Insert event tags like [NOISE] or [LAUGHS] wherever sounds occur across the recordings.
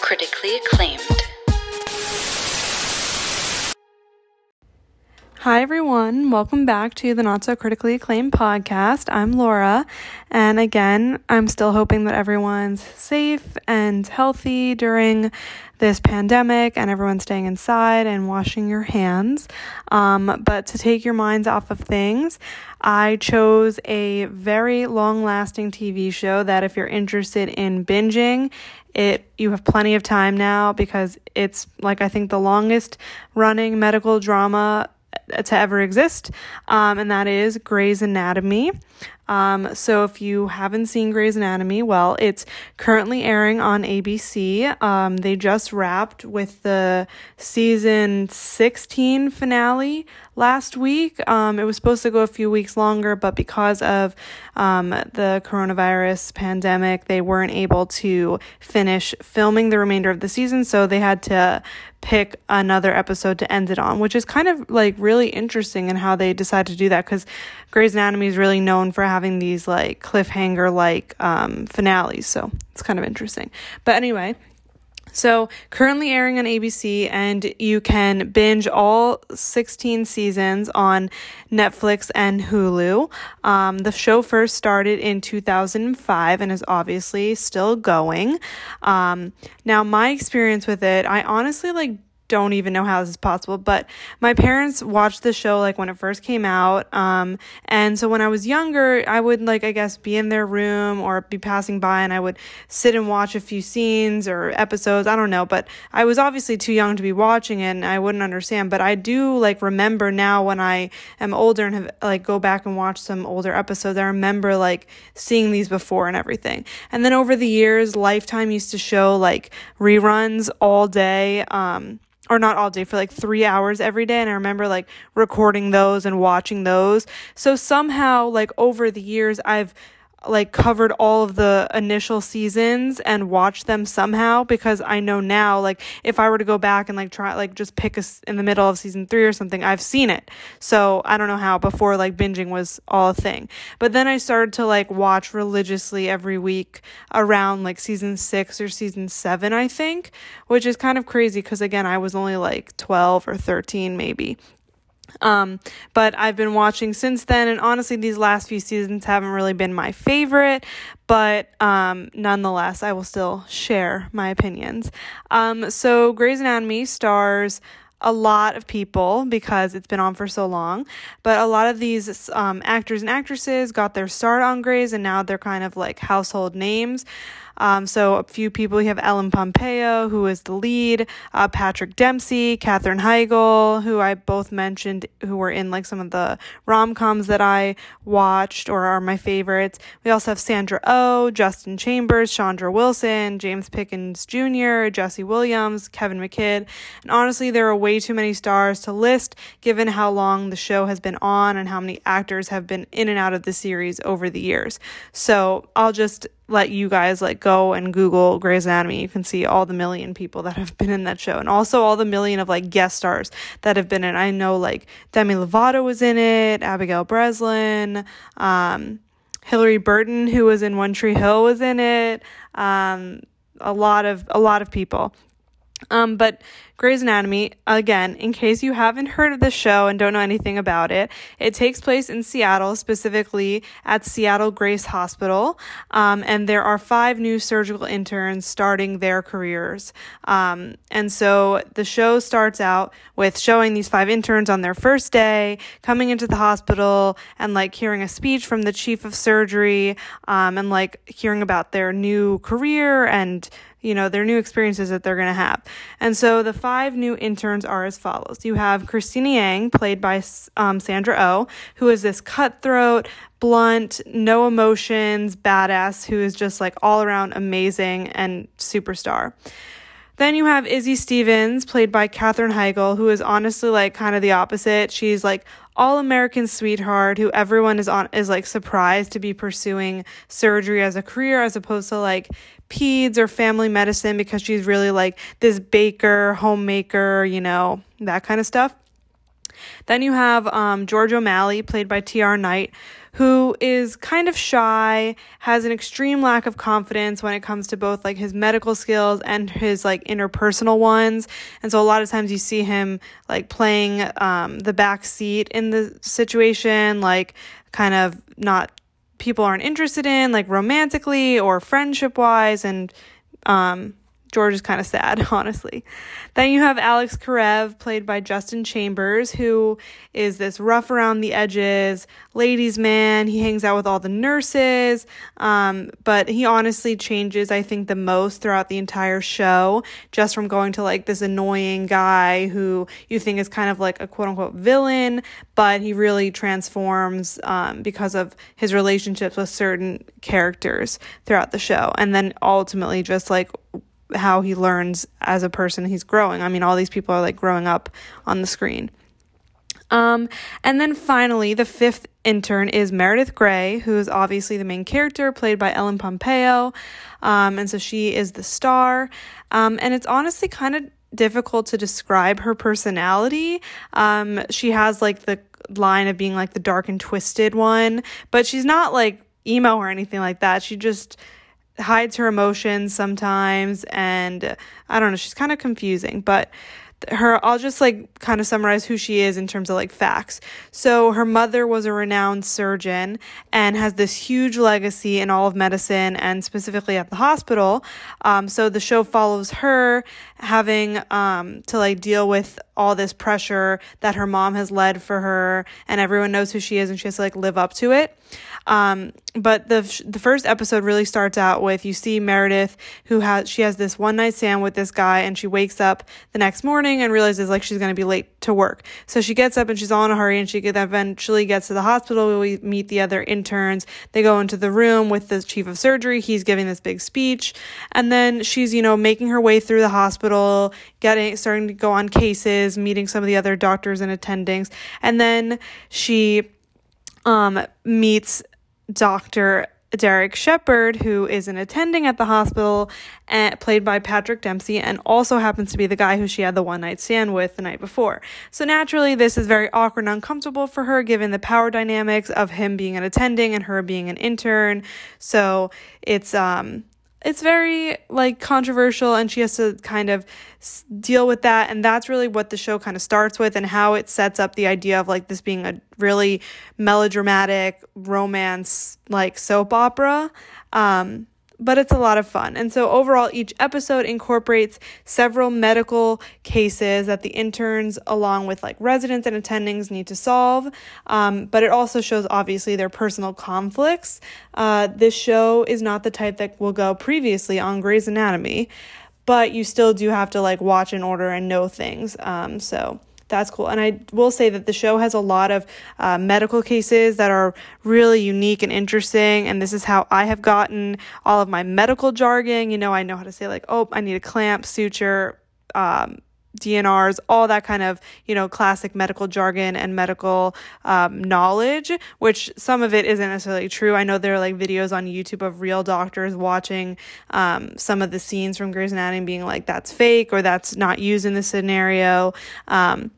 critically acclaimed. Hi, everyone. Welcome back to the Not So Critically Acclaimed podcast. I'm Laura. And again, I'm still hoping that everyone's safe and healthy during this pandemic and everyone's staying inside and washing your hands. Um, but to take your minds off of things, I chose a very long lasting TV show that if you're interested in binging, it you have plenty of time now because it's like I think the longest running medical drama to ever exist, um, and that is Grey's Anatomy. Um, so if you haven't seen Grey's Anatomy, well, it's currently airing on ABC. Um, they just wrapped with the season 16 finale last week. Um, it was supposed to go a few weeks longer, but because of um, the coronavirus pandemic, they weren't able to finish filming the remainder of the season, so they had to pick another episode to end it on, which is kind of like really interesting in how they decide to do that because Grey's Anatomy is really known for having these like cliffhanger like um, finales. So it's kind of interesting. But anyway, so, currently airing on ABC, and you can binge all 16 seasons on Netflix and Hulu. Um, the show first started in 2005 and is obviously still going. Um, now, my experience with it, I honestly like don't even know how this is possible. But my parents watched the show like when it first came out. Um, and so when I was younger, I would like, I guess, be in their room or be passing by and I would sit and watch a few scenes or episodes. I don't know. But I was obviously too young to be watching it and I wouldn't understand. But I do like remember now when I am older and have like go back and watch some older episodes, I remember like seeing these before and everything. And then over the years, Lifetime used to show like reruns all day. Um, or not all day for like three hours every day and i remember like recording those and watching those. So somehow like over the years i've like covered all of the initial seasons and watched them somehow because I know now like if I were to go back and like try like just pick us in the middle of season 3 or something I've seen it. So I don't know how before like binging was all a thing. But then I started to like watch religiously every week around like season 6 or season 7 I think, which is kind of crazy cuz again I was only like 12 or 13 maybe. Um, but I've been watching since then, and honestly, these last few seasons haven't really been my favorite, but um, nonetheless, I will still share my opinions. Um, so, Grey's Anatomy stars a lot of people because it's been on for so long. But a lot of these um, actors and actresses got their start on Grey's, and now they're kind of like household names. Um, so a few people, you have Ellen Pompeo, who is the lead, uh, Patrick Dempsey, Katherine Heigl, who I both mentioned, who were in like some of the rom-coms that I watched or are my favorites. We also have Sandra Oh, Justin Chambers, Chandra Wilson, James Pickens Jr., Jesse Williams, Kevin McKidd. And honestly, there are way too many stars to list given how long the show has been on and how many actors have been in and out of the series over the years. So I'll just let you guys like go and Google Grey's Anatomy. You can see all the million people that have been in that show and also all the million of like guest stars that have been in. I know like Demi Lovato was in it, Abigail Breslin, um, Hilarie Burton, who was in One Tree Hill, was in it. Um, a lot of a lot of people. Um, but Grey's Anatomy, again, in case you haven't heard of the show and don't know anything about it, it takes place in Seattle, specifically at Seattle Grace Hospital. Um, and there are five new surgical interns starting their careers. Um, and so the show starts out with showing these five interns on their first day, coming into the hospital and like hearing a speech from the chief of surgery, um, and like hearing about their new career and you know, their new experiences that they're going to have. And so the five new interns are as follows. You have Cristina Yang, played by um, Sandra Oh, who is this cutthroat, blunt, no emotions, badass, who is just like all around amazing and superstar. Then you have Izzie Stevens, played by Katherine Heigl, who is honestly like kind of the opposite. She's like all American sweetheart who everyone is on is like surprised to be pursuing surgery as a career as opposed to like peds or family medicine because she's really like this baker, homemaker, you know, that kind of stuff. Then you have um, George O'Malley, played by T.R. Knight, who is kind of shy, has an extreme lack of confidence when it comes to both like his medical skills and his like interpersonal ones. And so a lot of times you see him like playing um, the back seat in the situation, like kind of not people aren't interested in, like romantically or friendship wise, and um, George is kind of sad, [LAUGHS] honestly. Then you have Alex Karev, played by Justin Chambers, who is this rough around the edges ladies' man. He hangs out with all the nurses, um, but he honestly changes, I think, the most throughout the entire show, just from going to like this annoying guy who you think is kind of like a quote unquote villain, but he really transforms um, because of his relationships with certain characters throughout the show. And then ultimately, just like how he learns as a person he's growing. I mean, all these people are like growing up on the screen. Um, and then finally, the fifth intern is Meredith Grey, who is obviously the main character, played by Ellen Pompeo. Um, and so she is the star. Um, and it's honestly kind of difficult to describe her personality. Um, she has like the line of being like the dark and twisted one, but she's not like emo or anything like that. She just hides her emotions sometimes and I don't know, she's kind of confusing, but her I'll just like kind of summarize who she is in terms of like facts. So her mother was a renowned surgeon and has this huge legacy in all of medicine and specifically at the hospital. Um, so the show follows her having um, to like deal with all this pressure that her mom has led for her and everyone knows who she is and she has to like live up to it. Um, but the the first episode really starts out with you see Meredith who has she has this one night stand with this guy and she wakes up the next morning and realizes like she's going to be late to work. So she gets up and she's all in a hurry and she eventually gets to the hospital. Where we meet the other interns. They go into the room with the chief of surgery. He's giving this big speech and then she's, you know, making her way through the hospital, getting starting to go on cases, meeting some of the other doctors and attendings. And then she um, meets Dr. Derek Shepherd, who is an attending at the hospital, and, played by Patrick Dempsey, and also happens to be the guy who she had the one night stand with the night before. So naturally, this is very awkward and uncomfortable for her, given the power dynamics of him being an attending and her being an intern. So it's um it's very like controversial and she has to kind of deal with that and that's really what the show kind of starts with and how it sets up the idea of like this being a really melodramatic romance like soap opera. Um but it's a lot of fun. And so, overall, each episode incorporates several medical cases that the interns, along with like residents and attendings, need to solve. Um, but it also shows obviously their personal conflicts. Uh, this show is not the type that will go previously on Grey's Anatomy, but you still do have to like watch in order and know things. Um, so, that's cool. And I will say that the show has a lot of uh, medical cases that are really unique and interesting. And this is how I have gotten all of my medical jargon. You know, I know how to say, like, oh, I need a clamp, suture, um, DNRs, all that kind of, you know, classic medical jargon and medical um, knowledge, which some of it isn't necessarily true. I know there are like videos on YouTube of real doctors watching um, some of the scenes from Grey's Anatomy being like, that's fake or that's not used in the scenario. Um,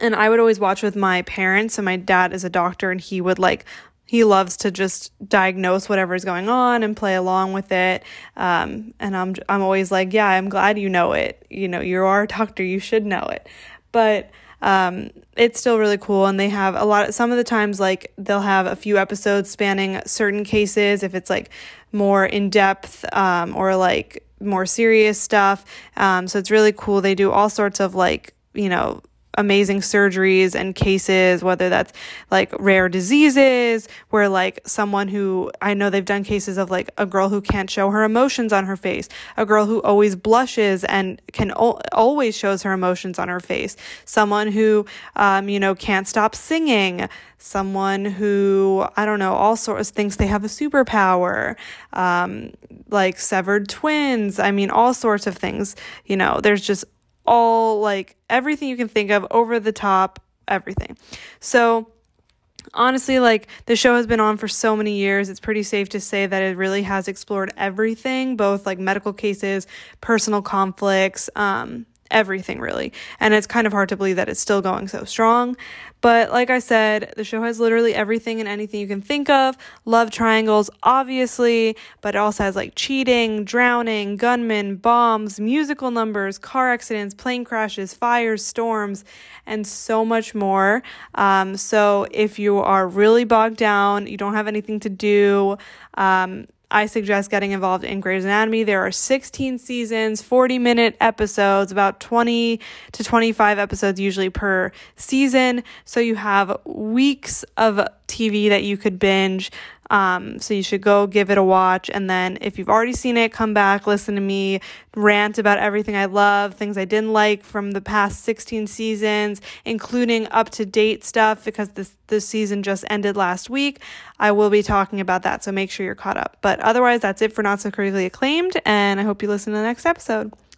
and I would always watch with my parents, and my dad is a doctor, and he would like he loves to just diagnose whatever is going on and play along with it. Um, and I'm I'm always like, yeah, I'm glad you know it. You know, you are a doctor, you should know it. But um, it's still really cool, and they have a lot. Of, some of the times, like they'll have a few episodes spanning certain cases if it's like more in depth um, or like more serious stuff. Um, so it's really cool. They do all sorts of like you know amazing surgeries and cases, whether that's like rare diseases, where like someone who I know they've done cases of like a girl who can't show her emotions on her face, a girl who always blushes and can o- always shows her emotions on her face, someone who, um, you know, can't stop singing, someone who, I don't know, all sorts thinks they have a superpower, um, like severed twins. I mean, all sorts of things. You know, there's just all like everything you can think of, over the top, everything. So, honestly, like the show has been on for so many years, it's pretty safe to say that it really has explored everything, both like medical cases, personal conflicts, um, everything really. And it's kind of hard to believe that it's still going so strong. But like I said, the show has literally everything and anything you can think of. Love triangles, obviously, but it also has like cheating, drowning, gunmen, bombs, musical numbers, car accidents, plane crashes, fires, storms, and so much more. Um, so if you are really bogged down, you don't have anything to do, um, I suggest getting involved in Grey's Anatomy. There are 16 seasons, 40 minute episodes, about 20 to 25 episodes usually per season. So you have weeks of TV that you could binge. Um, so you should go give it a watch. And then if you've already seen it, come back, listen to me rant about everything I love, things I didn't like from the past 16 seasons, including up to date stuff because this, this season just ended last week. I will be talking about that. So make sure you're caught up. But otherwise, that's it for Not So Critically Acclaimed. And I hope you listen to the next episode.